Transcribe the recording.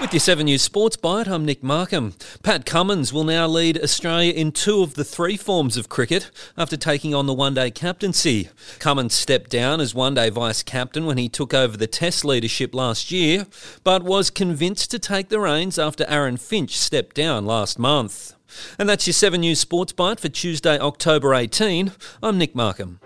With your 7 News Sports Byte, I'm Nick Markham. Pat Cummins will now lead Australia in two of the three forms of cricket after taking on the one day captaincy. Cummins stepped down as one day vice captain when he took over the Test leadership last year, but was convinced to take the reins after Aaron Finch stepped down last month. And that's your 7 News Sports Byte for Tuesday, October 18. I'm Nick Markham.